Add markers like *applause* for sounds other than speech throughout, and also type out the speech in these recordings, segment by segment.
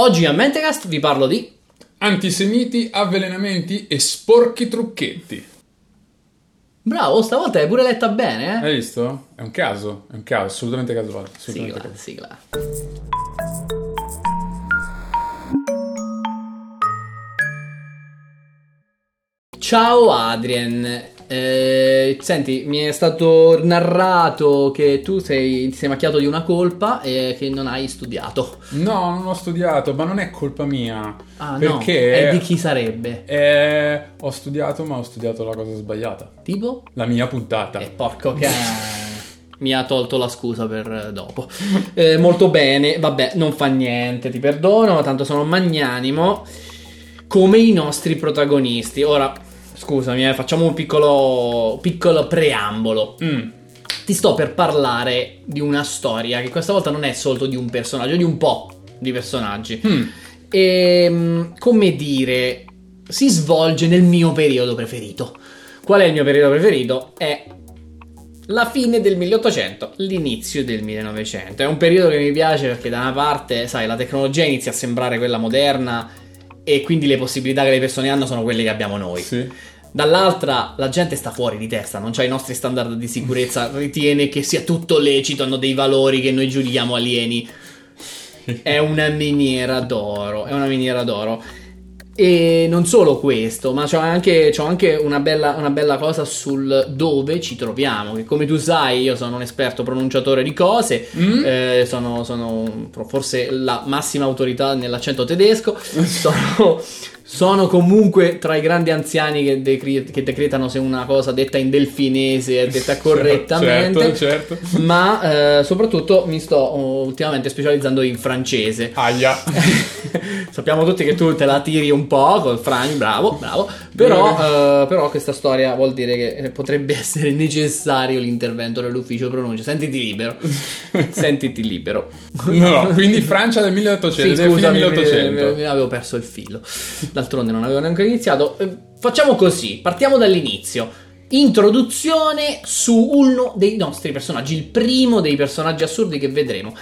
Oggi a Mentecast vi parlo di Antisemiti, avvelenamenti e sporchi trucchetti. Bravo, stavolta hai pure letta bene, eh? Hai visto? È un caso, è un caso, assolutamente casuale. Assolutamente Sigla, casuale. sigla. Ciao Adrien, Eh, senti, mi è stato narrato che tu sei, ti sei macchiato di una colpa e che non hai studiato. No, non ho studiato, ma non è colpa mia. Ah perché no, e di chi sarebbe? eh, ho studiato, ma ho studiato la cosa sbagliata. Tipo? La mia puntata. E porco che mi ha tolto la scusa per dopo. Eh, molto bene, vabbè, non fa niente, ti perdono, tanto sono magnanimo. Come i nostri protagonisti. Ora, scusami, eh, facciamo un piccolo, piccolo preambolo. Mm, Ti sto per parlare di una storia che questa volta non è solo di un personaggio, di un po' di personaggi. mm, E come dire, si svolge nel mio periodo preferito. Qual è il mio periodo preferito? È la fine del 1800, l'inizio del 1900. È un periodo che mi piace perché da una parte, sai, la tecnologia inizia a sembrare quella moderna e quindi le possibilità che le persone hanno sono quelle che abbiamo noi. sì. Dall'altra, la gente sta fuori di testa, non c'ha i nostri standard di sicurezza, *laughs* ritiene che sia tutto lecito, hanno dei valori che noi giudichiamo alieni. *laughs* È una miniera d'oro, è una miniera d'oro. E non solo questo, ma c'ho anche, c'ho anche una, bella, una bella cosa sul dove ci troviamo. Che come tu sai, io sono un esperto pronunciatore di cose, Mm? eh, sono, sono forse la massima autorità nell'accento tedesco. *laughs* Sono, sono comunque tra i grandi anziani che, decre- che decretano se una cosa detta in delfinese è detta *laughs* correttamente. Certo, certo. Ma eh, soprattutto mi sto oh, ultimamente specializzando in francese. Aia. *laughs* Sappiamo tutti che tu te la tiri un po' col Frank, bravo, bravo. Però, eh, però questa storia vuol dire che eh, potrebbe essere necessario l'intervento dell'ufficio pronuncia. Sentiti libero. *laughs* Sentiti libero. No, no, quindi Francia del 1800, Sì, scusami, 1800. mi- mi- avevo perso il filo. D'altronde non avevo neanche iniziato. Eh, Facciamo così, partiamo dall'inizio. Introduzione su uno dei nostri personaggi, il primo dei personaggi assurdi che vedremo.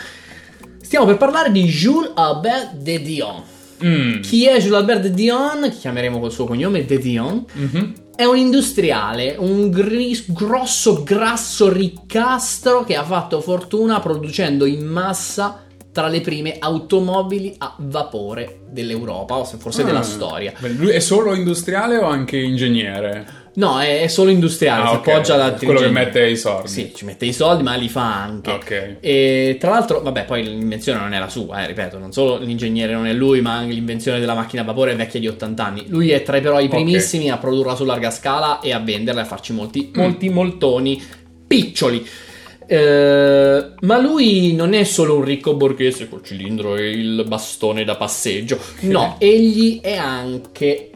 Stiamo per parlare di Jules Albert de Dion. Mm, Chi è Jules Albert de Dion? Chiameremo col suo cognome de Dion. mhm. È un industriale, un gris- grosso, grasso riccastro che ha fatto fortuna producendo in massa tra le prime automobili a vapore dell'Europa, o se- forse della Ah. storia. Lui è solo industriale o anche ingegnere? No, è, è solo industriale, Ah, si ok. appoggia ad altri Quello che ingegneri. mette i soldi. Sì, ci mette i soldi, ma li fa anche. Ok. E tra l'altro, vabbè, poi l'invenzione non è la sua, eh, ripeto, non solo l'ingegnere non è lui, ma anche l'invenzione della macchina a vapore è vecchia di 80 anni. Lui è tra i però i primissimi a produrla su larga scala e a venderla e a farci molti, Mm. molti moltoni piccioli. Eh, ma lui non è solo un ricco borghese col cilindro e il bastone da passeggio. No, egli è anche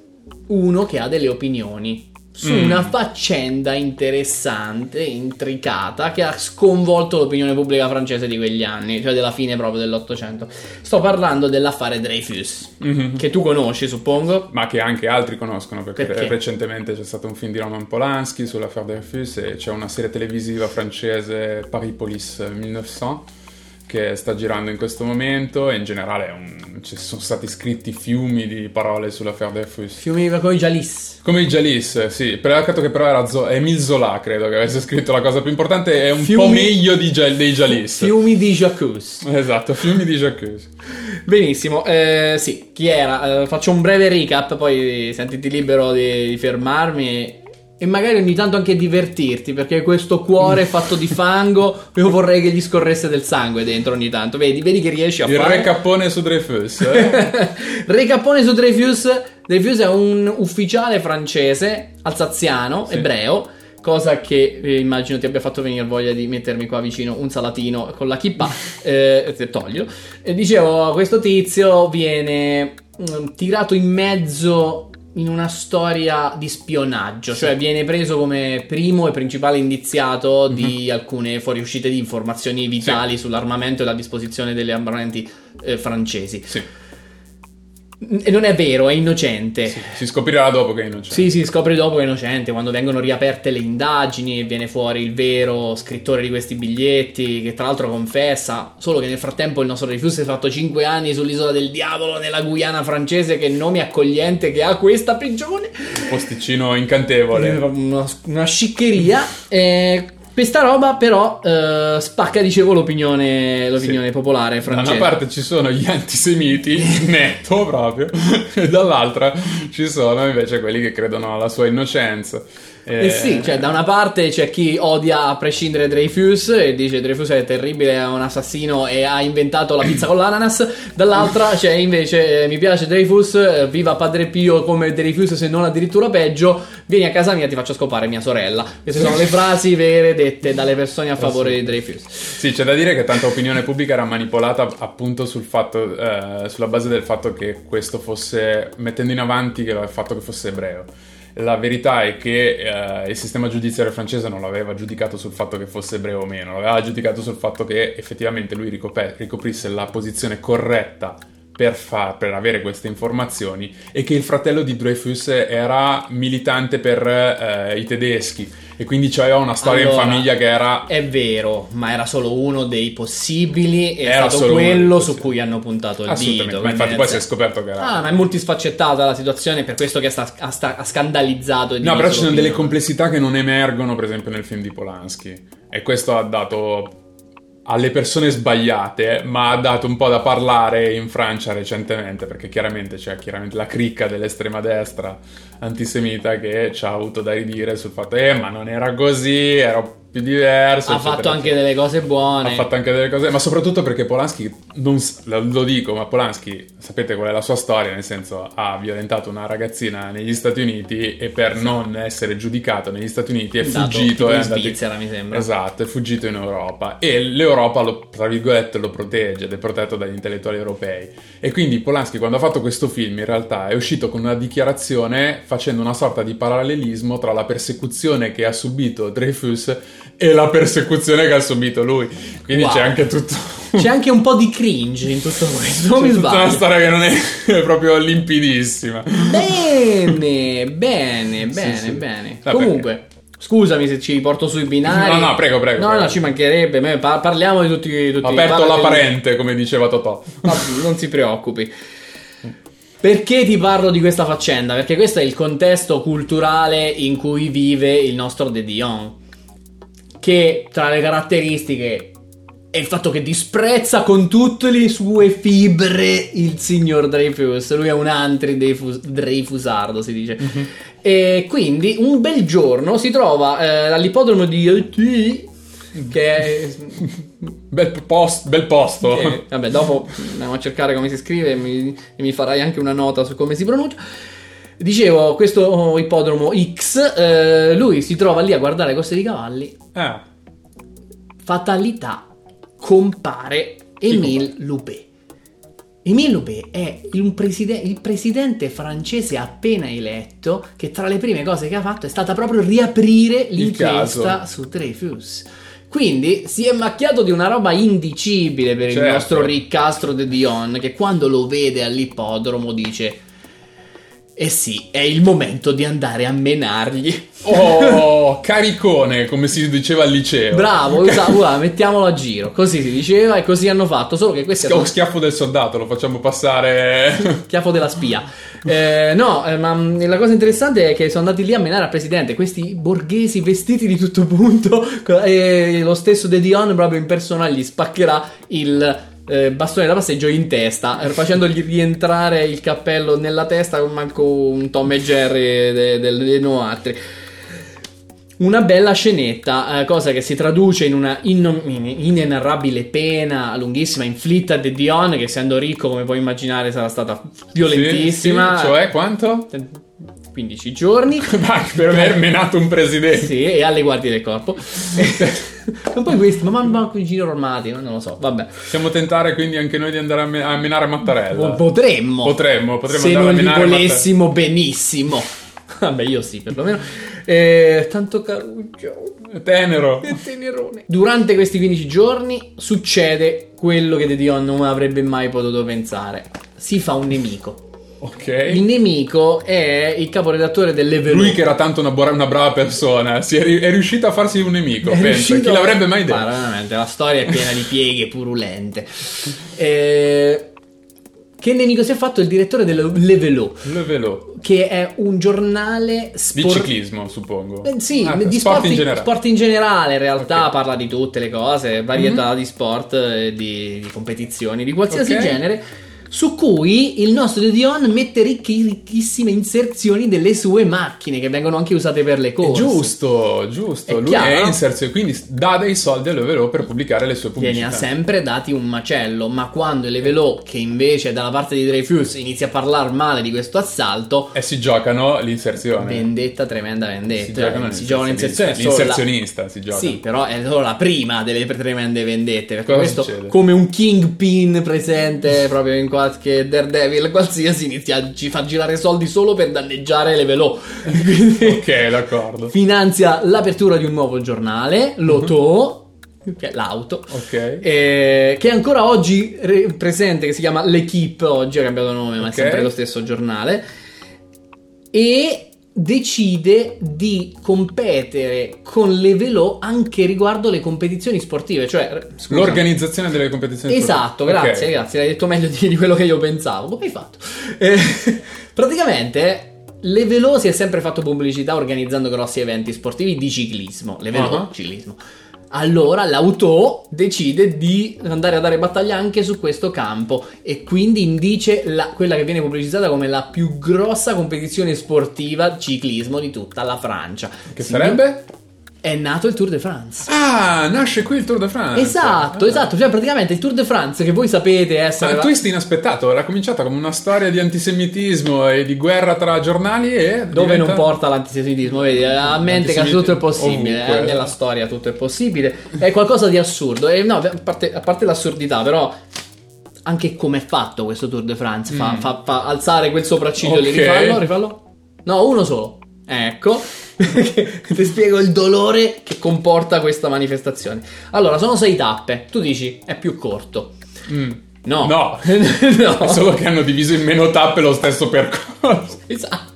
uno che ha delle opinioni su Mm. una faccenda interessante, intricata, che ha sconvolto l'opinione pubblica francese di quegli anni, cioè della fine proprio dell'Ottocento. Sto parlando dell'affare Dreyfus, Mhm. che tu conosci, suppongo. Ma che anche altri conoscono perché, Perché? recentemente c'è stato un film di Roman Polanski sull'affaire Dreyfus e c'è una serie televisiva francese Paris Police 1900 che sta girando in questo momento e in generale un- ci sono stati scritti fiumi di parole sull'affaire Dreyfus. Fiumi come i Jalis. Come i Jalis, sì, peccato che però era Zo- Émile Zola, credo che avesse scritto la cosa più importante, è un Fiumi- po' meglio di dei Jalis. Fiumi di Jacques. Esatto, fiumi di Jacques. Benissimo, eh, sì, chi era? Eh, faccio un breve recap, poi sentiti libero di, di fermarmi e magari ogni tanto anche divertirti, perché questo cuore fatto di fango, *laughs* io vorrei che gli scorresse del sangue dentro ogni tanto. Vedi, vedi che riesci a Il fare... re cappone su Dreyfus. eh? *laughs* Recappone su Dreyfus. Dreyfus è un ufficiale francese, alsaziano, Sì. ebreo. Cosa che eh, immagino ti abbia fatto venire voglia di mettermi qua vicino un salatino con la chippa. *laughs* eh, toglilo. E dicevo, questo tizio viene mm, tirato in mezzo in una storia di spionaggio, cioè viene preso come primo e principale indiziato di alcune fuoriuscite di informazioni vitali sull'armamento e la disposizione delle armamenti eh, francesi. sì. Non è vero, è innocente. Sì, si scoprirà dopo che è innocente. Sì, si scopre dopo che è innocente, quando vengono riaperte le indagini e viene fuori il vero scrittore di questi biglietti, che tra l'altro confessa, solo che nel frattempo il nostro Dreyfus si è fatto 5 anni sull'isola del diavolo nella Guyana francese, che nome accogliente che ha questa prigione. Un posticino incantevole. Una, una sciccheria. Eh, questa roba però eh, spacca, dicevo, l'opinione, l'opinione Sì. popolare Da francese. una parte ci sono gli antisemiti, *laughs* netto proprio, e dall'altra ci sono invece quelli che credono alla sua innocenza. Eh sì, cioè da una parte c'è chi odia a prescindere Dreyfus e dice Dreyfus è terribile, è un assassino e ha inventato la pizza con l'ananas, dall'altra c'è invece eh, mi piace Dreyfus, eh, viva Padre Pio come Dreyfus se non addirittura peggio, vieni a casa mia ti faccio scopare mia sorella. Queste sono le frasi vere dette dalle persone a favore di Dreyfus. Sì, c'è da dire che tanta opinione pubblica era manipolata appunto sul fatto, eh, sulla base del fatto che questo fosse, mettendo in avanti che il fatto che fosse ebreo. La verità è che eh, il sistema giudiziario francese non l'aveva giudicato sul fatto che fosse ebreo o meno, l'aveva giudicato sul fatto che effettivamente lui ricope- ricoprisse la posizione corretta per, fa- per avere queste informazioni e che il fratello di Dreyfus era militante per eh, i tedeschi e quindi c'aveva una storia Allora, in famiglia che era È vero, ma era solo uno dei possibili e Era stato quello su cui hanno puntato il dito. ma infatti poi si è scoperto che era... Ah, ma è multisfaccettata la situazione, per questo che sta- ha, sta- ha scandalizzato. no, però ci sono delle complessità che non emergono, per esempio, nel film di Polanski. E questo ha dato alle persone sbagliate, ma ha dato un po' da parlare in Francia recentemente, perché chiaramente c'è chiaramente la cricca dell'estrema destra antisemita che ci ha avuto da ridire sul fatto, eh, ma non era così, era più diverso. Ha eccetera, fatto anche eccetera. delle cose buone. Ha fatto anche delle cose, ma soprattutto perché Polanski, non lo dico, ma Polanski, sapete qual è la sua storia? Nel senso, ha violentato una ragazzina negli Stati Uniti e per non essere giudicato negli Stati Uniti è Andato fuggito è in andato Svizzera, mi sembra. Esatto, è fuggito in Europa e l'Europa, lo, tra virgolette, lo protegge ed è protetto dagli intellettuali europei. E quindi Polanski, quando ha fatto questo film, in realtà è uscito con una dichiarazione facendo una sorta di parallelismo tra la persecuzione che ha subito Dreyfus e la persecuzione che ha subito lui. Quindi Wow. c'è anche tutto. *laughs* C'è anche un po' di cringe in tutto questo. Non mi c'è tutta una sbaglio. storia che non è, è *laughs* proprio limpidissima. Bene, bene, *laughs* bene, sì. bene. Ah, Comunque, scusami se ci riporto sui binari. No, no, prego, prego, No, prego. no, ci mancherebbe. parliamo di tutti. tutti Ho aperto la parente, come diceva Totò. No, non si preoccupi. Perché ti parlo di questa faccenda? Perché questo è il contesto culturale in cui vive il nostro De Dion. Che tra le caratteristiche è il fatto che disprezza con tutte le sue fibre il signor Dreyfus. Lui è un antri Dreyfus- Dreyfusardo, si dice. E quindi un bel giorno si trova eh, all'ippodromo di UT, che è *laughs* Bel, post- bel posto. eh, vabbè, dopo andiamo a cercare come si scrive e mi, e mi farai anche una nota su come si pronuncia. Dicevo, questo ippodromo X, eh, lui si trova lì a guardare corse di cavalli. Ah, Fatalità, compare Émile Loubet. Émile Loubet è preside- il presidente francese appena eletto che tra le prime cose che ha fatto è stata proprio riaprire l'inchiesta su Dreyfus. Quindi si è macchiato di una roba indicibile per il Certo. nostro riccastro de Dion che quando lo vede all'ippodromo dice eh sì, è il momento di andare a menargli. Oh, *laughs* caricone, come si diceva al liceo. Bravo, usa- *laughs* guarda, mettiamolo a giro. Così si diceva e così hanno fatto. Solo che questi Schia- sono schiaffo del soldato, lo facciamo passare. *laughs* Chiaffo della spia. Eh, no, eh, ma mh, la cosa interessante è che sono andati lì a menare al presidente. Questi borghesi vestiti di tutto punto. E lo stesso De Dion, proprio in persona, gli spaccherà il. Eh, bastone da passeggio in testa, eh, facendogli rientrare il cappello nella testa con manco un Tom e Jerry de- del- dei Noatri. Una bella scenetta, eh, cosa che si traduce in una innom- inenarrabile pena lunghissima inflitta a De Dion, che essendo ricco, come puoi immaginare, sarà stata violentissima. Sì, sì, cioè, quanto? 15 giorni. *laughs* Per aver menato un presidente. Sì, e alle guardie del corpo. non poi questi, ma manco con i giro armati, non lo so, vabbè. Possiamo tentare quindi anche noi di andare a, me- a menare Mattarella. Po- Potremmo. Potremmo, potremmo Se non li volessimo benissimo. *laughs* Vabbè, io sì, perlomeno. Eh, tanto caruccio. Tenero. Che tenerone. Durante questi 15 giorni succede quello che De Dion non avrebbe mai potuto pensare. Si fa un nemico. Ok. Il nemico è il caporedattore dell'Evelò. Lui che era tanto una, buona- una brava persona, si è, è riuscito a farsi un nemico, È riuscito- Chi l'avrebbe mai detto? Veramente, la storia è piena di pieghe purulente. *laughs* Eh, che nemico si è fatto il direttore dell'Evelò, Le velo. che è un giornale Di sport- ciclismo, suppongo. Eh, sì, Ah, di sport, sport, in generale. sport in generale, in realtà Ok. parla di tutte le cose, varietà di sport, eh, di, di competizioni di qualsiasi Ok. genere, su cui il nostro Dion mette ricchi- ricchissime inserzioni delle sue macchine che vengono anche usate per le È corse. giusto, giusto. È Lui chiaro, è inserzio, quindi dà dei soldi all'Overo per pubblicare le sue Viene pubblicità. a sempre dati un macello, ma quando Levelò, che invece è dalla parte di Dreyfus, inizia a parlare male di questo assalto, E si giocano l'inserzione. vendetta, tremenda vendetta. Si giocano si un'inserzione solo la- L'inserzionista si gioca. Sì, però è solo la prima delle tremende vendette. Perché Cosa questo, succede? come un kingpin presente proprio in qualche Daredevil qualsiasi, inizia a ci fa girare soldi solo per danneggiare Levelò. *laughs* Quindi Ok, d'accordo. finanzia l'apertura di un nuovo giornale, l'Auto, che è l'auto. Ok. eh, che è ancora oggi re- presente, che si chiama L'Equipe, oggi ha cambiato nome, ma è Ok. sempre lo stesso giornale. E decide di competere con le Velò anche riguardo le competizioni sportive, cioè scusa. L'organizzazione delle competizioni Esatto, sportive. grazie, Ok. grazie, l'hai detto meglio di, di quello che io pensavo. Come hai fatto? Eh, *laughs* praticamente Levelò si è sempre fatto pubblicità organizzando grossi eventi sportivi di ciclismo. Levelò, Ah. ciclismo. Allora l'auto decide di andare a dare battaglia anche su questo campo e quindi indice la- quella che viene pubblicizzata come la più grossa competizione sportiva ciclismo di tutta la Francia. Che Sì, sarebbe? È nato il Tour de France. Ah, nasce qui il Tour de France. Esatto, Ah. esatto, cioè praticamente il Tour de France che voi sapete essere Ma la- un twist inaspettato, era cominciata come una storia di antisemitismo e di guerra tra giornali e... dove diventa- non porta l'antisemitismo, vedi, a mente che tutto è possibile, eh, nella storia tutto è possibile, è qualcosa di assurdo, e no, a parte, a parte l'assurdità, però anche come è fatto questo Tour de France, fa, Mm. fa- fa alzare quel sopracciglio lì, Ok. rifallo, rifallo, no, uno solo, ecco, ti spiego il dolore che comporta questa manifestazione. Allora, sono sei tappe, tu dici è più corto, Mm. no, No. *laughs* no. È solo che hanno diviso in meno tappe lo stesso percorso. Esatto.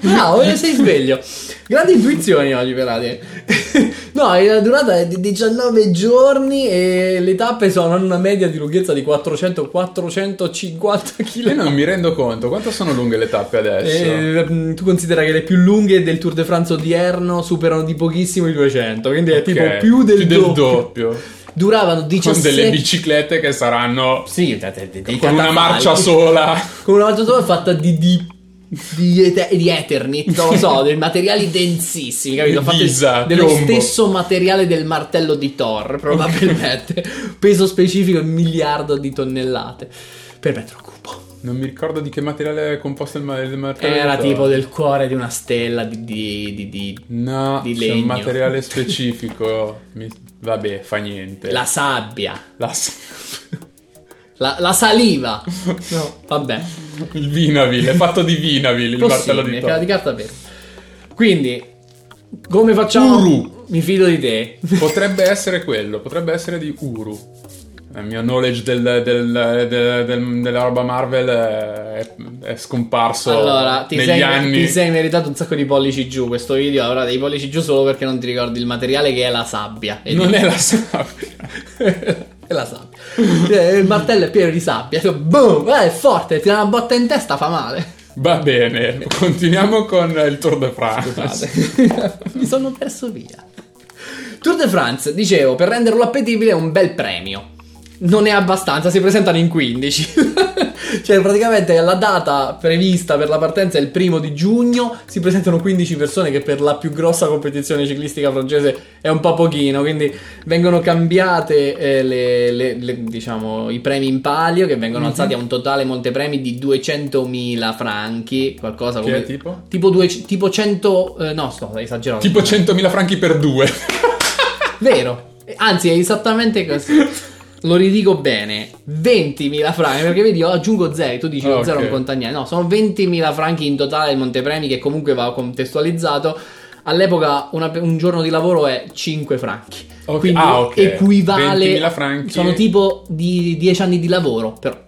Bravo, sei sveglio. Grandi intuizioni oggi, Perati. *laughs* No, la durata è di 19 giorni e le tappe sono hanno una media di lunghezza di 400-450 Io km. non mi rendo conto, quanto sono lunghe le tappe adesso? Eh, tu considera che le più lunghe del Tour de France odierno superano di pochissimo i 200, quindi è tipo Ok, più del, doppio. doppio. Duravano Con 17 delle biciclette che saranno Sì, dei- dei- dei con una marcia sola. Con una marcia sola fatta di, di, di, ete- di Eternit, non lo so, *laughs* dei materiali densissimi, capito? Fatti ghisa, dello piombo. stesso materiale del martello di Thor, *laughs* probabilmente. Peso specifico un miliardo di tonnellate per metro cubo. Non mi ricordo di che materiale è composto il, ma- il martello. Era tipo del cuore di una stella di... di, di- di- No, di c'è un legno. materiale *laughs* specifico. Mi- Vabbè, fa niente. la sabbia, La s- la, la saliva. *laughs* No, vabbè. Il Vinaville, è fatto di Vinaville, il martello di Thor. di carta vera. Quindi, come facciamo? Uru. Mi fido di te. *laughs* Potrebbe essere quello, potrebbe essere di Uru. Il mio knowledge del- del- del- del- della roba Marvel è, è scomparso Allora, ti negli sei, anni. ti sei meritato un sacco di pollici giù. Questo video avrà dei pollici giù solo perché non ti ricordi il materiale che è la sabbia. Non è la sabbia. *laughs* la sabbia. Cioè, il martello è pieno di sabbia. Cioè, boom, eh, è forte, ti dà una botta in testa, fa male. Va bene, continuiamo con il Tour de France. Scusate, *laughs* mi sono perso via. Tour de France, dicevo, per renderlo appetibile è un bel premio. Non è abbastanza, si presentano in 15. *laughs* cioè, praticamente la data prevista per la partenza è il primo di giugno. Si presentano 15 persone, che per la più grossa competizione ciclistica francese è un po' pochino. Quindi vengono cambiate eh, le- le- le- diciamo, i premi in palio, che vengono Mhm. alzati a un totale montepremi di 200.000 franchi. Qualcosa Che come. tipo? Tipo, due, tipo 100. eh, no, sto esagerato. Tipo 100.000 franchi per due. Vero. Anzi, è esattamente così. *laughs* Lo ridico bene. 20.000 franchi. Perché vedi, io aggiungo 0. Tu dici lo Ok. 0 non conta niente. No, sono 20.000 franchi in totale il montepremi, che comunque va contestualizzato. All'epoca una- un giorno di lavoro è 5 franchi. Ok, Quindi ah, ok. equivale. 20.000 franchi. Sono tipo di 10 anni di lavoro. Però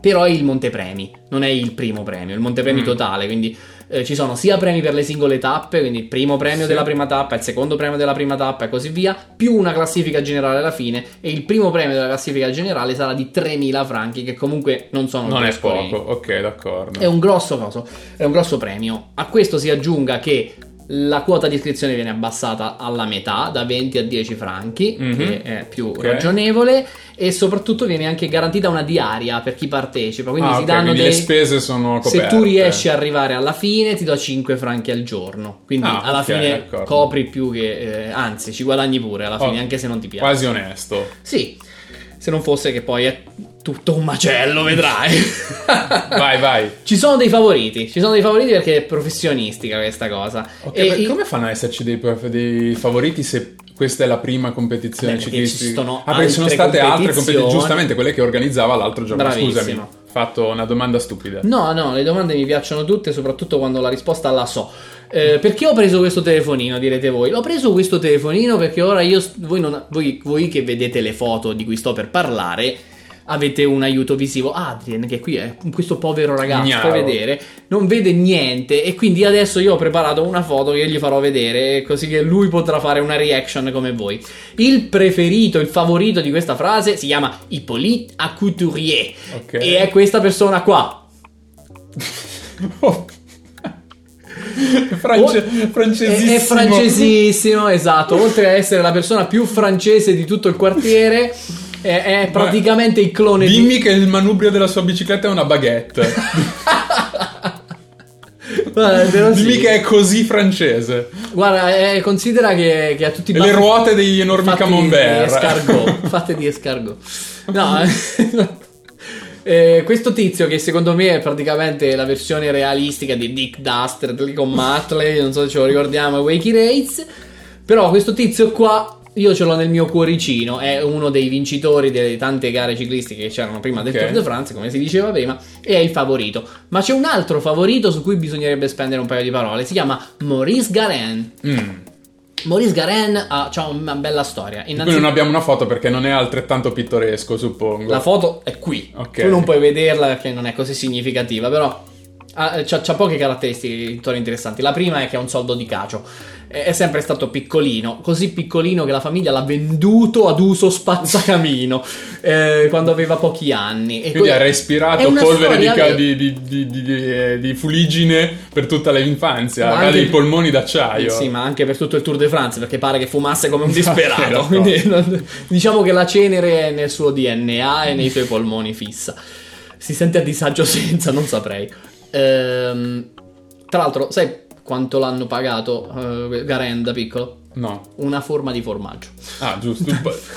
però è il montepremi, non è il primo premio, il montepremi Mm. totale, quindi eh, ci sono sia premi per le singole tappe, quindi il primo premio Sì. della prima tappa, il secondo premio della prima tappa e così via, più una classifica generale alla fine e il primo premio della classifica generale sarà di 3.000 franchi che comunque non sono Non è poco, ok, d'accordo. È un grosso coso, è un grosso premio. A questo si aggiunga che la quota di iscrizione viene abbassata alla metà, da 20 a 10 franchi, Mhm. che è più Ok. ragionevole, e soprattutto viene anche garantita una diaria per chi partecipa. Quindi Ah, si ok, danno quindi dei. le spese sono Se coperte. tu riesci a arrivare alla fine, ti do 5 franchi al giorno. Quindi Ah, alla ok, fine d'accordo. copri più che. eh, anzi, ci guadagni pure alla fine, Oh, anche se non ti piace. Quasi onesto. Sì, se non fosse che poi è tutto un macello, vedrai. *laughs* Vai, vai. Ci sono dei favoriti, ci sono dei favoriti perché è professionistica questa cosa. Ok, E come fanno ad esserci dei, prof- dei favoriti se questa è la prima competizione Beh, perché ciclistica? ci sono ah, perché sono state altre competizioni. competizioni, giustamente quelle che organizzava l'altro giorno. Bravissimo. Scusami, ho fatto una domanda stupida. No, no, le domande mi piacciono tutte, soprattutto quando la risposta la so. Eh, perché ho preso questo telefonino, direte voi? Ho preso questo telefonino perché ora io, voi, non- voi- voi che vedete le foto di cui sto per parlare, avete un aiuto visivo. Adrien, che qui è questo povero ragazzo, Ignaro. puoi vedere, non vede niente e quindi adesso io ho preparato una foto che gli farò vedere, così che lui potrà fare una reaction come voi. Il preferito, il favorito di questa frase si chiama Hippolyte Acouturier Ok. e è questa persona qua. *laughs* *laughs* *laughs* France- È, francesissimo. è francesissimo, esatto. Oltre a essere la persona più francese di tutto il quartiere, è, è praticamente il clone di. Dimmi che il manubrio della sua bicicletta è una baguette. *laughs* Guarda, però sì. Dimmi che è così francese. Guarda, eh, considera che, che ha tutti i E le ruote degli enormi camembert. fatte di escargot. *laughs* No, eh, questo tizio che secondo me è praticamente la versione realistica di Dick Dastardly con Matley, non so se ce lo ricordiamo, Wakey Race, però questo tizio qua io ce l'ho nel mio cuoricino, è uno dei vincitori delle tante gare ciclistiche che c'erano prima del Ok. Tour de France, come si diceva prima, e è il favorito. Ma c'è un altro favorito su cui bisognerebbe spendere un paio di parole, si chiama Maurice Garen. Mm. Maurice Garen ha, una bella storia. Qui Innanzitutto, non abbiamo una foto perché non è altrettanto pittoresco, suppongo. la foto è qui. Ok. Tu non puoi vederla perché non è così significativa, però ha, c'ha, c'ha poche caratteristiche interessanti. La prima è che ha un soldo di cacio. È sempre stato piccolino, così piccolino che la famiglia l'ha venduto ad uso spazzacamino eh, quando aveva pochi anni. E Quindi que- ha respirato polvere di, vera. di, di- di- di- di- eh, di fuligine per tutta l'infanzia. Ha dei polmoni d'acciaio. Sì, ma anche per tutto il Tour de France, perché pare che fumasse come un *laughs* disperato. d'accordo. Quindi non- diciamo che la cenere è nel suo DNA e nei suoi polmoni fissa. Si sente a disagio *laughs* senza, non saprei. Ehm, tra l'altro, sai quanto l'hanno pagato eh, Garen da piccolo? No. Una forma di formaggio. Ah, giusto.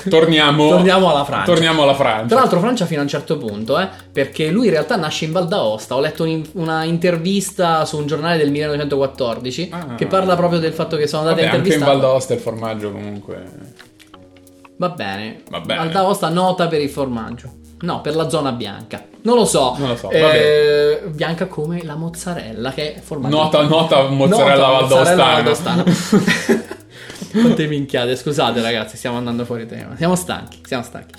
Torniamo, *laughs* Torniamo alla Francia. Torniamo alla Francia. Tra l'altro Francia fino a un certo punto, eh, perché lui in realtà nasce in Val d'Aosta. Ho letto un- una intervista su un giornale del 1914 Ah. che parla proprio del fatto che sono andati Vabbè, a anche in intervistare. Val d'Aosta il formaggio comunque. Va bene. Va bene. Val d'Aosta nota per il formaggio. No, per la zona bianca. Non lo so. Non lo so, Eh, bianca come la mozzarella, che è formaggio. Nota, nota mozzarella valdostana. Quante *laughs* minchiate, scusate ragazzi, stiamo andando fuori tema. Siamo stanchi, siamo stanchi.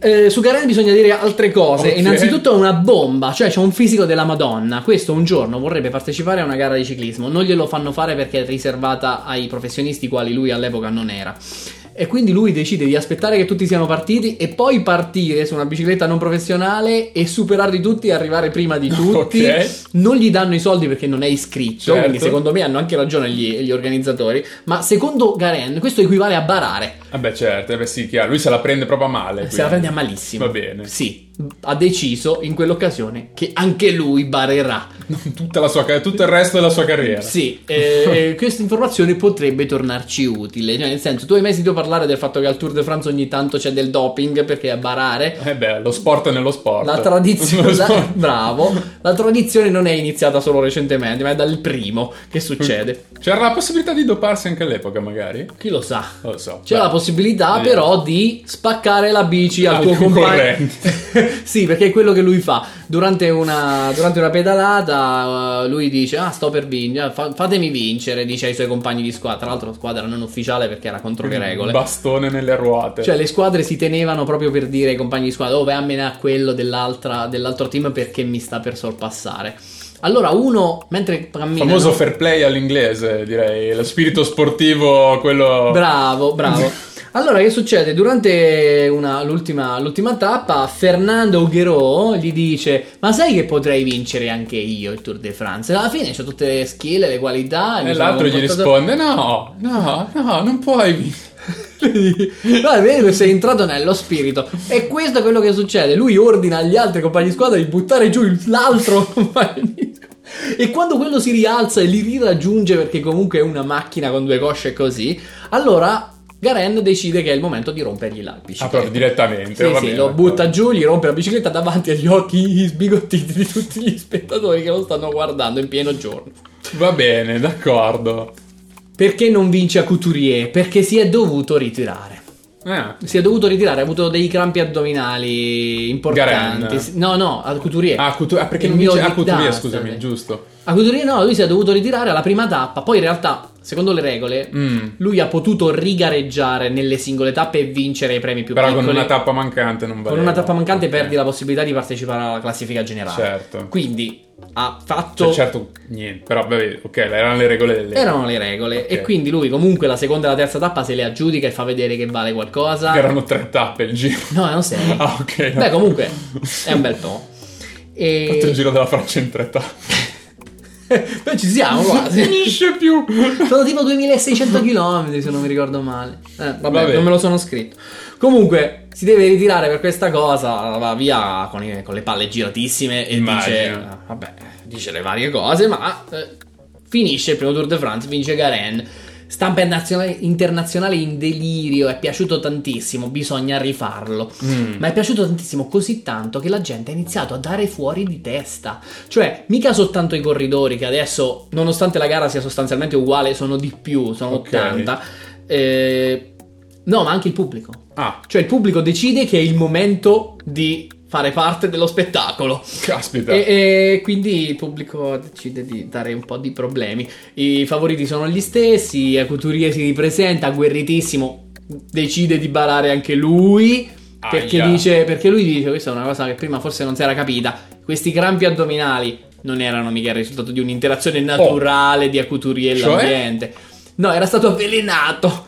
Eh, su Garen bisogna dire altre cose. Ok. Innanzitutto è una bomba, cioè c'è un fisico della Madonna. Questo un giorno vorrebbe partecipare a una gara di ciclismo. Non glielo fanno fare perché è riservata ai professionisti quali lui all'epoca non era. E quindi lui decide di aspettare che tutti siano partiti e poi partire su una bicicletta non professionale e superarli tutti e arrivare prima di *laughs* tutti. Ok. Non gli danno i soldi perché non è iscritto, Certo. quindi secondo me hanno anche ragione gli, gli organizzatori. Ma secondo Garen questo equivale a barare. Vabbè, certo, eh beh, sì, chiaro. Lui se la prende proprio a male. Se la quindi. prende a malissimo. Va bene. Sì, ha deciso in quell'occasione che anche lui barerà. *laughs* Tutta la sua ca- tutto il resto della sua carriera. Sì, eh, *laughs* questa informazione potrebbe tornarci utile. Cioè, nel senso, tu hai mai sentito parlare del fatto che al Tour de France ogni tanto c'è del doping perché a barare? Eh beh, lo sport è nello sport. La tradizione, *laughs* sport. bravo, la tradizione non è iniziata solo recentemente, ma è dal primo che succede. C'era la possibilità di doparsi anche all'epoca, magari? Chi lo sa? Lo so. C'è Beh. la possibilità Vediamo. però di spaccare la bici al, Al tuo compagno. *laughs* sì, perché è quello che lui fa. Durante una, durante una pedalata, uh, lui dice: Ah, sto per vincere, fa- fatemi vincere. Dice ai suoi compagni di squadra. Tra l'altro, la squadra non ufficiale perché era contro le regole. Bastone nelle ruote. Cioè, le squadre si tenevano proprio per dire ai compagni di squadra: Oh, vai a menare quello dell'altro team perché mi sta per sorpassare. Allora, uno mentre cammina. Famoso fair play all'inglese, direi. Lo spirito sportivo, quello. Bravo, bravo. *laughs* Allora, che succede? Durante una, l'ultima, l'ultima tappa, Fernando Ugherò gli dice: Ma sai che potrei vincere anche io il Tour de France? Alla fine c'ho tutte le skill, le qualità. E l'altro gli risponde: No, no, no, non puoi vincere. Guarda, vedi che sei entrato nello spirito. E questo è quello che succede. Lui ordina agli altri compagni di squadra di buttare giù l'altro *laughs* compagno di squadra. E quando quello si rialza e li riraggiunge perché comunque è una macchina con due cosce così, allora Garen decide che è il momento di rompergli la bicicletta. Ah, proprio direttamente. Sì, sì, bene, lo butta giù, gli rompe la bicicletta davanti agli occhi sbigottiti di tutti gli spettatori che lo stanno guardando in pieno giorno. Va bene, d'accordo. Perché non vince a Couturier? Perché si è dovuto ritirare. Eh. Si è dovuto ritirare, ha avuto dei crampi addominali importanti. Garen. No, no, a Couturier. Ah, Couturier, ah, perché il non vince a Couturier, scusami, giusto. A Couturier no, lui si è dovuto ritirare alla prima tappa, poi in realtà, secondo le regole, mm. lui ha potuto rigareggiare nelle singole tappe e vincere i premi più Però piccoli. con una tappa mancante non va Con una tappa mancante okay. perdi la possibilità di partecipare alla classifica generale. Certo. Quindi ha fatto. Cioè, certo, niente, però vabbè, ok, erano le regole delle. Erano le regole. Okay. E quindi lui, comunque, la seconda e la terza tappa se le aggiudica e fa vedere che vale qualcosa. Erano tre tappe il giro. No, erano sei. ah, ok. No. Beh, comunque, è un bel *laughs* po'. E... Fatto il giro della Francia in tre tappe. *laughs* Noi ci siamo quasi. Finisce più. Sono tipo 2600 km se non mi ricordo male. Eh, vabbè, vabbè, non me lo sono scritto. Comunque, si deve ritirare per questa cosa. Va via con, i, con le palle giratissime e dice: eh, Vabbè, dice le varie cose, ma eh, finisce il primo Tour de France, vince Garen Stampa internazionale in delirio, è piaciuto tantissimo, bisogna rifarlo. Mm. Ma è piaciuto tantissimo, così tanto che la gente ha iniziato a dare fuori di testa. Cioè, mica soltanto i corridori, che adesso, nonostante la gara sia sostanzialmente uguale, sono di più, sono okay. 80. Eh, no, ma anche il pubblico. Ah. Cioè, il pubblico decide che è il momento di fare parte dello spettacolo. Caspita. E, e, quindi il pubblico decide di dare un po' di problemi. I favoriti sono gli stessi, Couturier si ripresenta, guerritissimo, decide di barare anche lui. Perché, dice, perché lui dice, questa è una cosa che prima forse non si era capita, questi crampi addominali non erano mica il risultato di un'interazione naturale oh. di Couturier e cioè? l'ambiente. No, era stato avvelenato.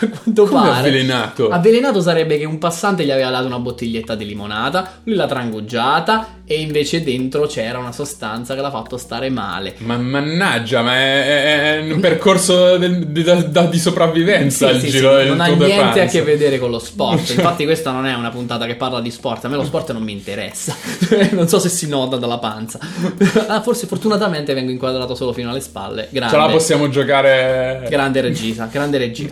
A *laughs* quanto Come pare. avvelenato? Avvelenato sarebbe che un passante gli aveva dato una bottiglietta di limonata, lui l'ha trangugiata e invece dentro c'era una sostanza che l'ha fatto stare male. Ma mannaggia, ma è, è un percorso del, di, da, di, sopravvivenza sì, il sì, giro sì, Non ha niente a che vedere con lo sport. *laughs* Infatti questa non è una puntata che parla di sport, a me lo sport non mi interessa. *laughs* non so se si nota dalla panza. *laughs* ah, forse fortunatamente vengo inquadrato solo fino alle spalle. Grande. Ce la possiamo giocare. Grande regista, grande regia.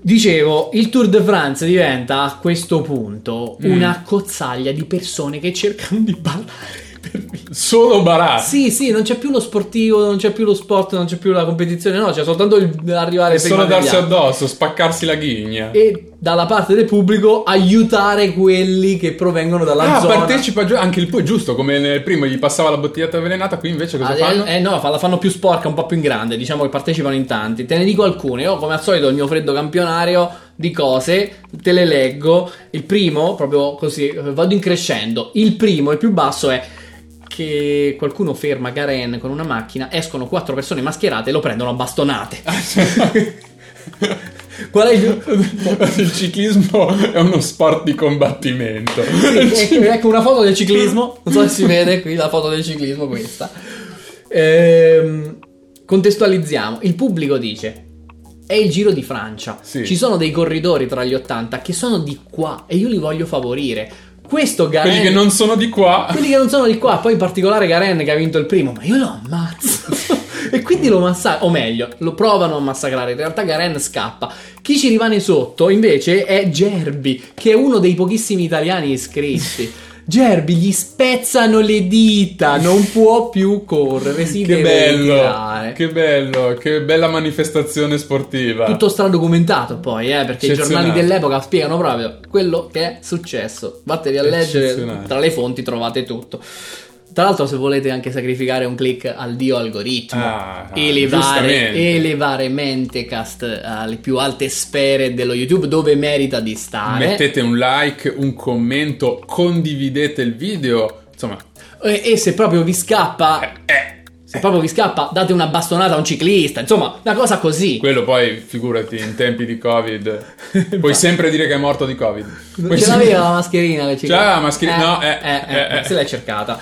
Dicevo, il Tour de France diventa a questo punto mm. una cozzaglia di persone che cercano di ballare. *laughs* Solo baratti. Sì, sì, non c'è più lo sportivo, non c'è più lo sport, non c'è più la competizione, no, c'è soltanto il, arrivare e solo darsi addosso, spaccarsi la ghigna. E dalla parte del pubblico aiutare quelli che provengono dalla ah, zona. partecipa anche il poi giusto, come nel primo gli passava la bottiglietta avvelenata, qui invece cosa ah, fanno? Eh, eh no, la fanno più sporca, un po' più in grande, diciamo che partecipano in tanti. Te ne dico alcune, io come al solito il mio freddo campionario di cose, te le leggo. Il primo, proprio così, vado in crescendo. Il primo, il più basso è che qualcuno ferma Garen con una macchina, escono quattro persone mascherate e lo prendono a bastonate. *laughs* Qual è il... *laughs* il ciclismo è uno sport di combattimento. Sì, ecco, ecco, una foto del ciclismo, non so se si vede qui la foto del ciclismo questa. Ehm, contestualizziamo, il pubblico dice è il Giro di Francia. Sì. Ci sono dei corridori tra gli 80 che sono di qua e io li voglio favorire. Questo Garen. Quelli che non sono di qua. Quelli che non sono di qua. Poi in particolare Garen che ha vinto il primo. Ma io lo ammazzo. *laughs* e quindi lo massacrano. O meglio, lo provano a massacrare. In realtà Garen scappa. Chi ci rimane sotto invece è Gerbi, che è uno dei pochissimi italiani iscritti. *laughs* Gerbi gli spezzano le dita, non può più correre, si Che deve bello, ritirare. che bello, che bella manifestazione sportiva. Tutto stradocumentato poi, eh, perché i giornali dell'epoca spiegano proprio quello che è successo. Vattene a leggere, tra le fonti trovate tutto. Tra l'altro, se volete anche sacrificare un click al dio algoritmo, Ah, elevare, giustamente. elevare Mentecast alle più alte sfere dello YouTube dove merita di stare. Mettete un like, un commento, condividete il video. Insomma, E, e se proprio vi scappa, eh, se proprio vi scappa, date una bastonata a un ciclista. Insomma, una cosa così. quello poi, figurati, in tempi di Covid, *laughs* puoi sempre dire che è morto di Covid. Puoi Ce sempre- l'aveva la mascherina che ci Ce l'aveva la mascherina? No, eh, eh, eh, eh. se l'è cercata.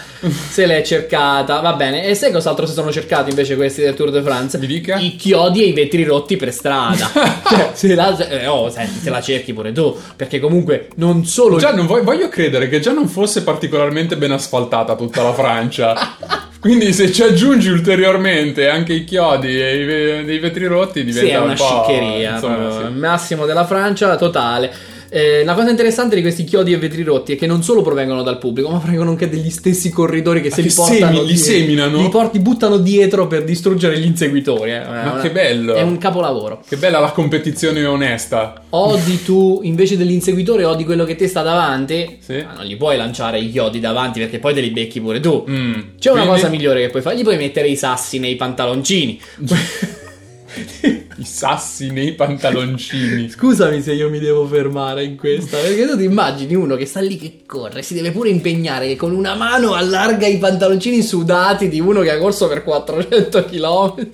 Se l'è cercata, va bene. E sai cos'altro si sono cercati invece questi del Tour de France? Mi dica. I chiodi e i vetri rotti per strada. *laughs* cioè, se la, eh, oh, senti, se la cerchi pure tu. Perché comunque non solo. Già non voglio, voglio credere che già non fosse particolarmente ben asfaltata tutta la Francia. *laughs* Quindi se ci aggiungi ulteriormente anche i chiodi e i, dei vetri rotti diventa Sì, è una un po', sciccheria. insomma, sì. il massimo della Francia, totale. Eh, la cosa interessante di questi chiodi e vetri rotti è che non solo provengono dal pubblico, ma provengono anche degli stessi corridori che se che li portano semi- li seminano? Li porti, buttano dietro per distruggere gli inseguitori. eh. Ma che bello. È un capolavoro. Che bella la competizione onesta. Odi tu invece dell'inseguitore, odi quello che ti sta davanti. Sì. Ma non gli puoi lanciare i chiodi davanti perché poi te li becchi pure tu. Mm. C'è una Quindi, cosa migliore che puoi fare: gli puoi mettere i sassi nei pantaloncini. *laughs* *laughs* Sassi nei pantaloncini. *laughs* Scusami se io mi devo fermare in questa, perché tu ti immagini uno che sta lì che corre, si deve pure impegnare che con una mano allarga i pantaloncini sudati di uno che ha corso per 400 km,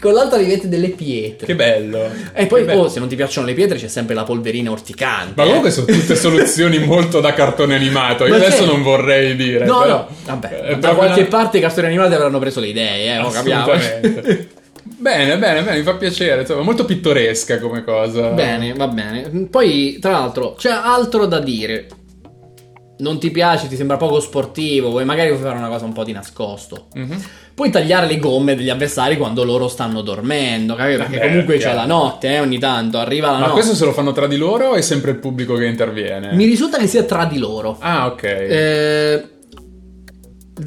con l'altra gli mette delle pietre. Che bello. E poi, bello. oh, se non ti piacciono le pietre, c'è sempre la polverina orticante. Ma eh. comunque sono tutte soluzioni *laughs* molto da cartone animato. Io Ma adesso c'è- non vorrei dire. No, però- no, vabbè, è da qualche una- parte i cartoni animati avranno preso le idee, eh, lo capiamo. *laughs* Bene, bene, bene, mi fa piacere. Insomma, molto pittoresca come cosa. Bene, va bene. Poi, tra l'altro, c'è altro da dire. Non ti piace, ti sembra poco sportivo, vuoi magari vuoi fare una cosa un po' di nascosto. Mhm. Puoi tagliare le gomme degli avversari quando loro stanno dormendo, capito? Perché Vabbè, comunque c'è chiaro. la notte, eh, ogni tanto arriva la Ma notte. questo se lo fanno tra di loro o è sempre il pubblico che interviene? Mi risulta che sia tra di loro. Ah, ok. Eh,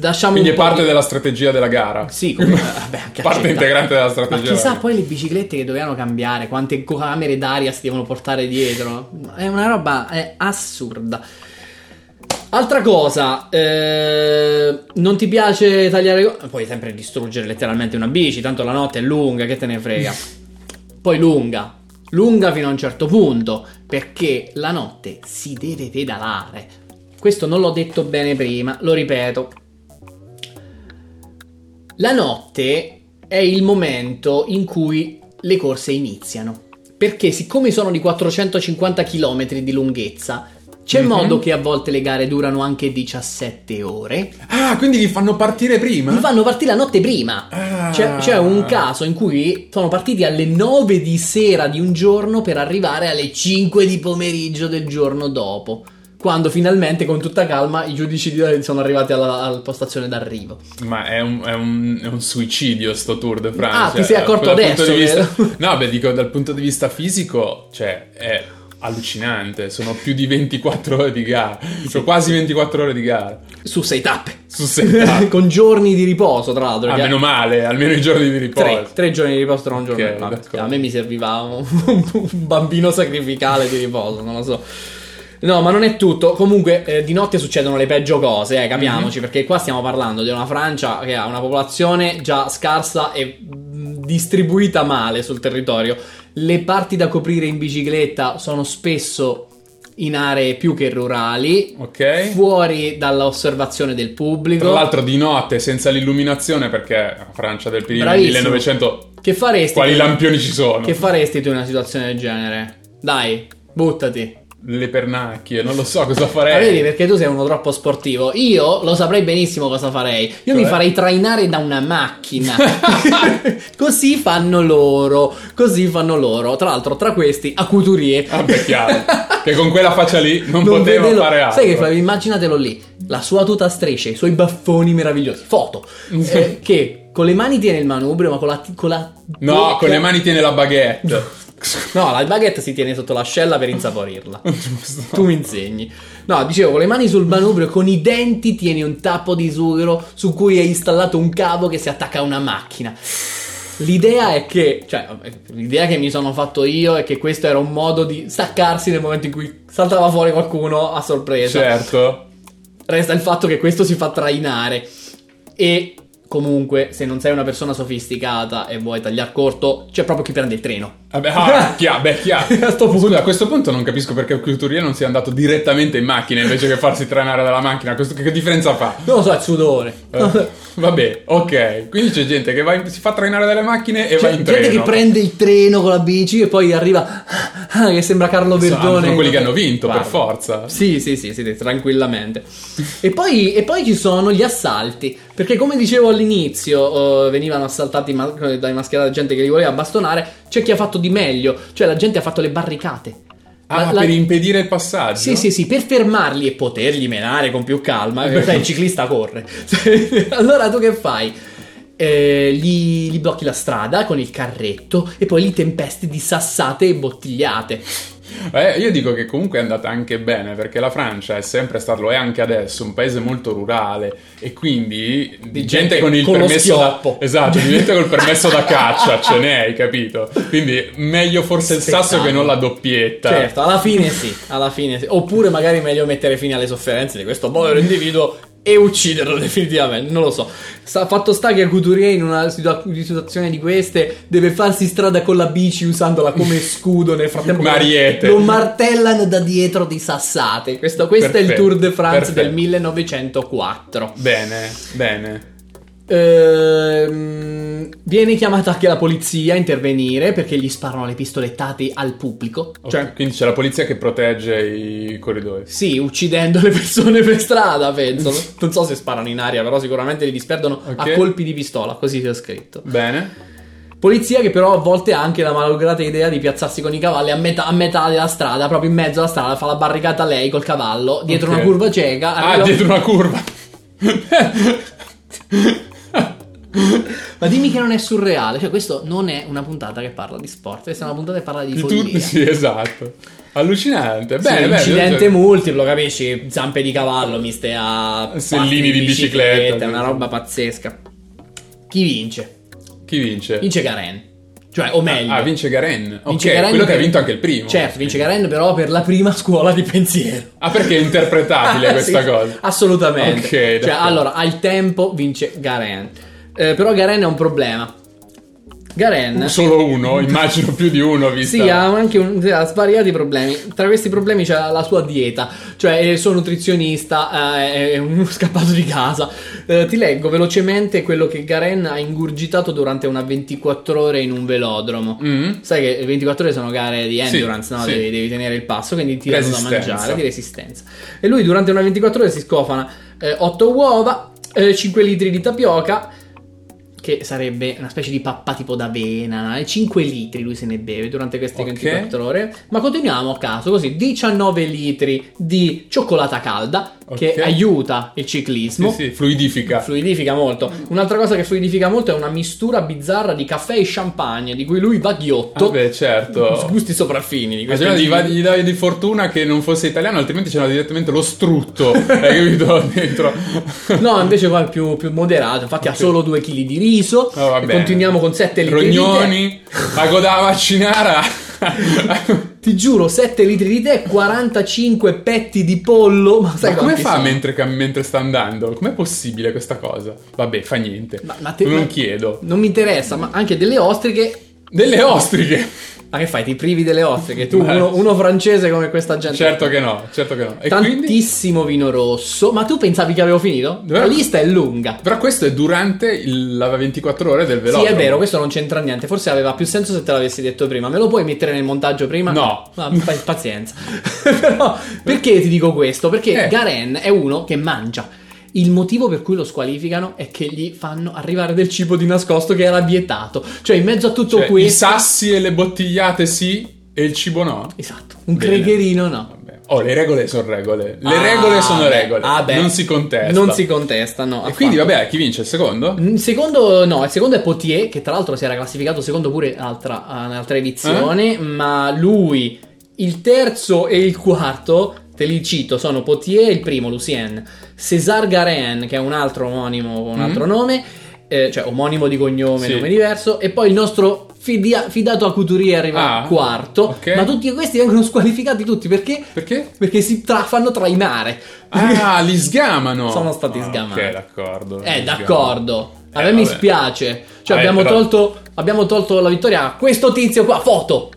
lasciamo Quindi è parte di- della strategia della gara. Sì, comunque, *laughs* vabbè, anche Parte accetta. integrante della Ma strategia. chissà della poi le biciclette che dovevano cambiare, quante camere d'aria si devono portare dietro. È una roba è assurda. Altra cosa, eh, non ti piace tagliare Puoi sempre distruggere letteralmente una bici, tanto la notte è lunga, che te ne frega. *laughs* Poi lunga, lunga fino a un certo punto, perché la notte si deve pedalare. Questo non l'ho detto bene prima, lo ripeto. La notte è il momento in cui le corse iniziano. Perché siccome sono di 450 km di lunghezza, c'è Mhm. modo che a volte le gare durano anche 17 ore. Ah, quindi li fanno partire prima? Li fanno partire la notte prima. Ah. C'è, c'è un caso in cui sono partiti alle 9 di sera di un giorno per arrivare alle 5 di pomeriggio del giorno dopo. Quando finalmente, con tutta calma, i giudici di- sono arrivati alla, alla postazione d'arrivo. Ma è un, è un- è un suicidio sto Tour de France. Ah, ti sei Cioè, accorto dal adesso, di vista-? *laughs* No, beh, dico dal punto di vista fisico, cioè, è allucinante. Sono più di 24 ore di gara. Sono quasi 24 ore di gara. Su sei tappe. Su sette. *laughs* con giorni di riposo, tra l'altro. Ah, che- meno male, almeno i giorni di riposo. Tre, tre giorni di riposo tra un giorno Ok, e l'altro. d'accordo. A me mi serviva un, *laughs* un bambino sacrificale di riposo, non lo so. No, ma non è tutto. Comunque, eh, di notte succedono le peggio cose, eh, capiamoci, perché qua stiamo parlando di una Francia che ha una popolazione già scarsa e mh, distribuita male sul territorio. Le parti da coprire in bicicletta sono spesso in aree più che rurali, Ok. fuori dall'osservazione del pubblico. Tra l'altro di notte senza l'illuminazione perché Francia del Bravissimo. 1900 Che faresti? quali tu- lampioni ci sono? Che faresti tu in una situazione del genere? Dai, buttati. Le pernacchie, non lo so cosa farei. Ma vedi, perché tu sei uno troppo sportivo. Io lo saprei benissimo cosa farei. Io mi Cioè? farei trainare da una macchina. *laughs* *laughs* così fanno loro. Così fanno loro. Tra l'altro, tra questi, a Couturier. Vabbè, chiaro. che con quella faccia lì non, *laughs* Non poteva vederlo- fare altro. Sai che Flavio, immaginatelo lì. La sua tuta a strisce, i suoi baffoni meravigliosi. Foto. Eh, che con le mani tiene il manubrio, ma con la, con la No, con le mani tiene la baguette. *laughs* No, la baguette si tiene sotto l'ascella per insaporirla. *laughs* tu mi insegni. No, dicevo, con le mani sul manubrio, con i denti tieni un tappo di sughero su cui hai installato un cavo che si attacca a una macchina. L'idea è che, cioè, l'idea che mi sono fatto io è che questo era un modo di staccarsi nel momento in cui saltava fuori qualcuno a sorpresa. Certo. Resta il fatto che questo si fa trainare. E comunque, se non sei una persona sofisticata e vuoi tagliare corto, c'è proprio chi prende il treno. Vabbè, ah, *laughs* chiaro, beh, chiaro. A. Scusa, a questo punto non capisco perché il couturier non sia andato direttamente in macchina invece che farsi trainare dalla macchina. Questo, che differenza fa? Non lo so, è sudore. Eh, vabbè, ok. Quindi c'è gente che va in- si fa trainare dalle macchine e va C'è in gente treno. che prende il treno con la bici e poi arriva ah, che sembra Carlo Sono- Verdone. sono quelli che hanno vinto, Guarda. per forza. Sì, sì, sì, sì, tranquillamente. e, poi, e poi ci sono gli assalti. Perché, come dicevo all'inizio, eh, venivano assaltati ma- dai mascherati gente che li voleva bastonare. C'è chi ha fatto di meglio, cioè la gente ha fatto le barricate. Ah, La- la- per impedire il passaggio? Sì, sì, sì, per fermarli e poterli menare con più calma. *laughs* In realtà il ciclista corre. *laughs* allora tu che fai? Eh, gli, gli blocchi la strada con il carretto e poi li tempesti di sassate e bottigliate. Eh, io dico che comunque è andata anche bene perché la Francia è sempre stato, lo è anche adesso, un paese molto rurale e quindi di gente, gente con il con permesso da, esatto, di gente col permesso da caccia, *laughs* ce n'è, hai capito? Quindi meglio forse il sasso che non la doppietta. Certo, alla fine sì, alla fine sì. Oppure magari meglio mettere fine alle sofferenze di questo povero individuo e ucciderlo *laughs* definitivamente, non lo so. Sta, fatto sta che Couturier in una situa- situazione di queste deve farsi strada con la bici usandola come *laughs* scudo nel frattempo. Mariette. Lo martellano da dietro di sassate. Questo, questo è il Tour de France perfetto. del 1904. Bene, bene. Ehm, viene chiamata anche la polizia a intervenire perché gli sparano le pistolettate al pubblico. Ok, Cioè, Quindi c'è la polizia che protegge i corridoi. Sì, uccidendo le persone per strada, penso. *laughs* Non so se sparano in aria, però sicuramente li disperdono Ok. a colpi di pistola, così c'è scritto. Bene. Polizia che però a volte ha anche la malograta idea di piazzarsi con i cavalli a metà, a metà della strada, proprio in mezzo alla strada, fa la barricata lei col cavallo, dietro Ok. una curva cieca. Ah, arriva- dietro una curva. *laughs* *laughs* Ma dimmi che non è surreale, cioè questo non è una puntata che parla di sport, questa è una puntata che parla di Di follia. sì, esatto. Allucinante. Sì, Bene, bene. incidente multiplo, capisci? Zampe di cavallo miste a Sellini di bicicletta, è una sì. roba pazzesca. Chi vince? Chi vince? Vince Garen. Cioè, o meglio, Ah, vince Garen. Vince Garen quello che ha per- vinto anche il primo. Certo, vince Garen però per la prima scuola di pensiero. *laughs* Ah, perché è interpretabile *laughs* Ah, questa sì, cosa. Assolutamente. Ok, cioè, allora, al tempo vince Garen. Eh, però Garen è un problema. Garen Solo uno, *laughs* immagino più di uno visto. Sì, ha anche un- ha svariati problemi. Tra questi problemi c'è la sua dieta, cioè il suo nutrizionista eh, è uno *laughs* scappato di casa. Eh, ti leggo velocemente quello che Garen ha ingurgitato durante una 24 ore in un velodromo. Mm? Sai che le 24 ore sono gare di Sì, endurance, no? sì. Devi, devi tenere il passo, quindi ti danno da mangiare, di resistenza. E lui durante una 24 ore si scofana 8 uova, 5 litri di tapioca, che sarebbe una specie di pappa tipo d'avena, e 5 litri lui se ne beve durante queste Ok. 24 ore. Ma continuiamo a caso, così 19 litri di cioccolata calda che aiuta il ciclismo. Sì, sì, fluidifica. Fluidifica molto. Un'altra cosa che fluidifica molto è una mistura bizzarra di caffè e champagne, di cui lui va ghiotto. Vabbè, certo. Gusti sopraffini di Immagino gli, va- gli dai di fortuna che non fosse italiano, altrimenti c'era direttamente lo strutto, *laughs* hai capito? Dentro. No, invece qua è più, più moderato. Infatti ha solo 2 kg di riso. Oh, e continuiamo con 7 litri di tè. Rognoni, pago da vaccinara. *laughs* Ti giuro, 7 litri di tè, 45 petti di pollo. Ma sai Ma come fa mentre, mentre sta andando? Com'è possibile questa cosa? Vabbè, fa niente. Ma- ma te- non chiedo. Non mi interessa, ma anche delle ostriche. Delle ostriche. *laughs* Ma che fai? Ti privi delle ostriche? Tu, *laughs* uno, uno francese come questa gente. Certo che no, certo che no. E quindi? Tantissimo vino rosso. Ma tu pensavi che avevo finito? La Eh. lista è lunga. Però questo è durante il- la 24 ore del Sì, velodromo. è vero, questo non c'entra niente. Forse aveva più senso se te l'avessi detto prima. Me lo puoi mettere nel montaggio prima? No. Ma pa- pazienza. *laughs* Però, perché ti dico questo? Perché Eh. Garen è uno che mangia. Il motivo per cui lo squalificano è che gli fanno arrivare del cibo di nascosto che era vietato. Cioè, in mezzo a tutto Cioè, I questo. sassi e le bottigliate sì, e il cibo no. Esatto, un Bene. cregherino no. Oh, le regole sono regole. Le Ah, regole sono beh, regole. ah, beh. non si contesta. Non si contesta, no. E affatto. quindi, vabbè, chi vince? Il secondo? Il secondo, no, il secondo è Potier, che tra l'altro si era classificato secondo pure altra, nell'altra edizione, Eh? ma lui, il terzo e il quarto te li cito, sono Potier, il primo, Lucien, César Garen, che è un altro omonimo con un altro nome, eh, cioè omonimo di cognome, Sì. nome diverso, e poi il nostro fidia- fidato a Couturier arriva Ah, quarto, ok. ma tutti questi vengono squalificati tutti perché? Perché? Perché si tra- fanno trainare. Ah, *laughs* li sgamano. Sono stati Ah, sgamati. Ok, d'accordo. Eh, d'accordo. A Eh, me mi spiace. Cioè, Vabbè, abbiamo, però- tolto, abbiamo tolto la vittoria a questo tizio qua. Foto.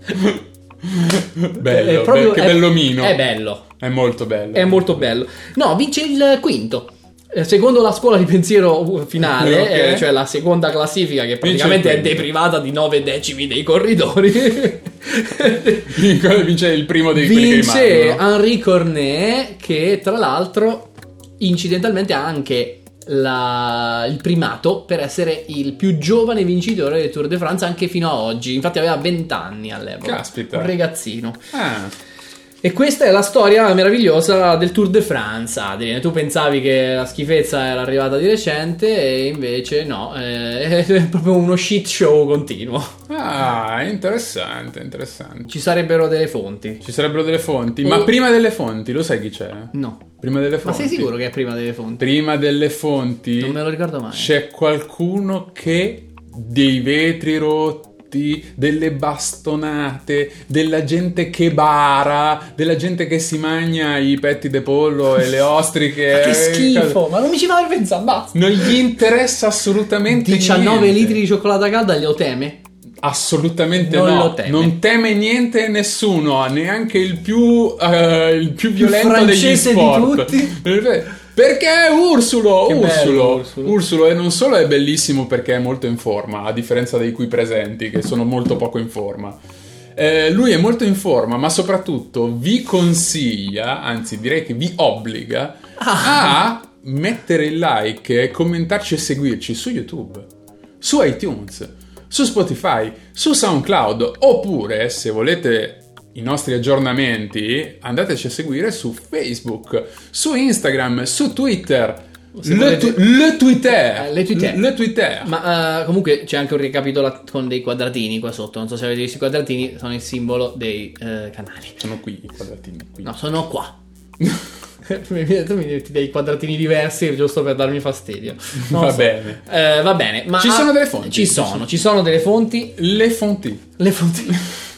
*laughs* *laughs* Bello, È proprio- che è- bellomino. È bello. È molto bello. È molto bello. No, vince il quinto. Eh, Secondo la scuola di pensiero uh, finale, Ok. eh, cioè la seconda classifica, che praticamente è deprivata di 9 decimi dei corridori, *laughs* Vince il primo dei vince. Henri Cornet, che tra l'altro incidentalmente ha anche la- il primato per essere il più giovane vincitore del Tour de France anche fino a oggi. Infatti aveva 20 anni all'epoca. Caspita. Un ragazzino. Ah, E questa è la storia meravigliosa del Tour de France, Adrien. Tu pensavi che la schifezza era arrivata di recente e invece no, eh, *laughs* è proprio uno shit show continuo. ah, interessante, interessante. Ci sarebbero delle fonti. Ci sarebbero delle fonti, Oh. ma prima delle fonti, lo sai chi c'è? No. Prima delle Ma fonti. sei sicuro che è prima delle fonti? Prima delle fonti Non me lo ricordo mai. c'è qualcuno che dei vetri rotti, delle bastonate, della gente che bara, della gente che si mangia i petti de pollo e le *laughs* ostriche. Ma che eh, schifo, ma non mi ci fa per pensare, basta. Non gli interessa assolutamente 19 niente. litri di cioccolata calda glielo teme? Assolutamente Non no, teme. non teme niente nessuno, neanche il più, eh, il più violento degli francese di sport. tutti. Perché Ursulo, Che bello, Ursulo, Ursulo. Ursulo, e non solo è bellissimo perché è molto in forma, a differenza dei qui presenti che sono molto poco in forma. Eh, lui è molto in forma, ma soprattutto vi consiglia, anzi direi che vi obbliga a mettere il like commentarci e seguirci su YouTube, su iTunes, su Spotify, su SoundCloud, oppure se volete i nostri aggiornamenti andateci a seguire su Facebook, su Instagram, su Twitter. Le, volete- tu- le Twitter, Eh, le Twitter. le Twitter. Ma eh, comunque c'è anche un ricapitolato con dei quadratini qua sotto. Non so se avete visto i quadratini, sono il simbolo dei eh, canali. Sono qui i quadratini. Qui. No, sono qua. *laughs* Mi metti dei quadratini diversi giusto per darmi fastidio. Non Va so. bene. Eh, va bene, ma Ci sono delle fonti? Ci sono, ci sono delle fonti. Le fonti. Le fonti. *laughs*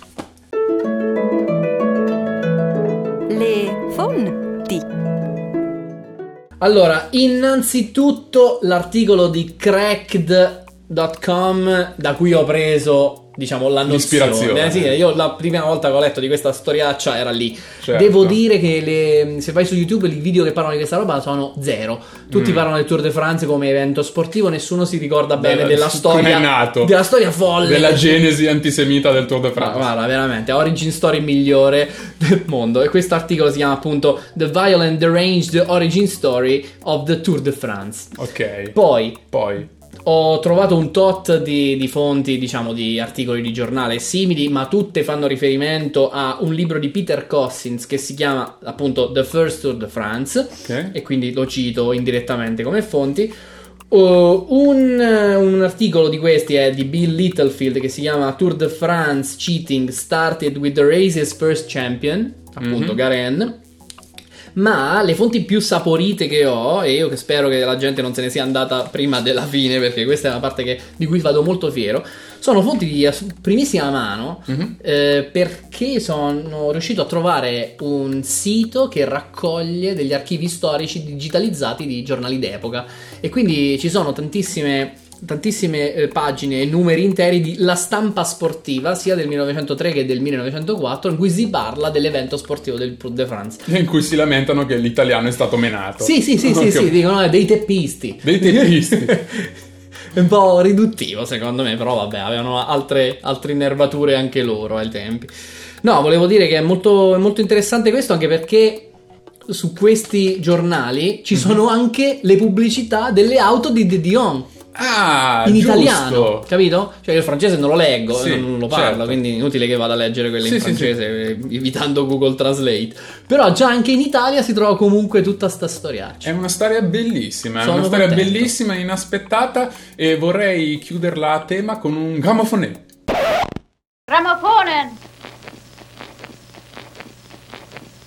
Allora, innanzitutto l'articolo di cracked.com da cui ho preso, diciamo, la nozione. Eh, sì, io la prima volta che ho letto di questa storiaccia era lì. Certo. Devo dire che le- se vai su YouTube i video che parlano di questa roba sono zero. Tutti Mm. parlano del Tour de France come evento sportivo, nessuno si ricorda bene Della- della storia è nato. della storia folle Della genesi antisemita del Tour de Ma France. guarda, veramente, origin story migliore del mondo. E questo articolo si chiama appunto The Violent Deranged Origin Story of the Tour de France. Ok. Poi Poi. Ho trovato un tot di, di fonti, diciamo, di articoli di giornale simili, ma tutte fanno riferimento a un libro di Peter Cossins che si chiama appunto The First Tour de France Ok. e quindi lo cito indirettamente come fonti. Uh, un, un articolo di questi è di Bill Littlefield che si chiama Tour de France Cheating Started with the Race's First Champion, appunto Mhm. Garen. Ma le fonti più saporite che ho, e io che spero che la gente non se ne sia andata prima della fine, perché questa è una parte che- di cui vado molto fiero, sono fonti di primissima mano, Mhm. eh, perché sono riuscito a trovare un sito che raccoglie degli archivi storici digitalizzati di giornali d'epoca. E quindi ci sono tantissime tantissime eh, pagine e numeri interi di La stampa sportiva sia del 1903 che del 1904 in cui si parla dell'evento sportivo del Tour de France. In cui si lamentano che l'italiano è stato menato. Sì, sì, sì, sì, sì, dicono eh, dei teppisti. Dei teppisti. È *laughs* un po' riduttivo secondo me, però vabbè, avevano altre, altre innervature anche loro ai tempi. No, volevo dire che è molto, molto interessante questo anche perché su questi giornali Mhm. ci sono anche le pubblicità delle auto di De Dion Ah, in giusto. italiano, capito? Cioè io il francese non lo leggo, Sì, non lo parlo, certo. quindi inutile che vada a leggere quelle in Sì, sì, francese eh, evitando Google Translate. Però già anche in Italia si trova comunque tutta sta storiaccia. È una storia bellissima, è Sono una storia contento. bellissima, inaspettata e vorrei chiuderla a tema con un gramophone. Grammophone!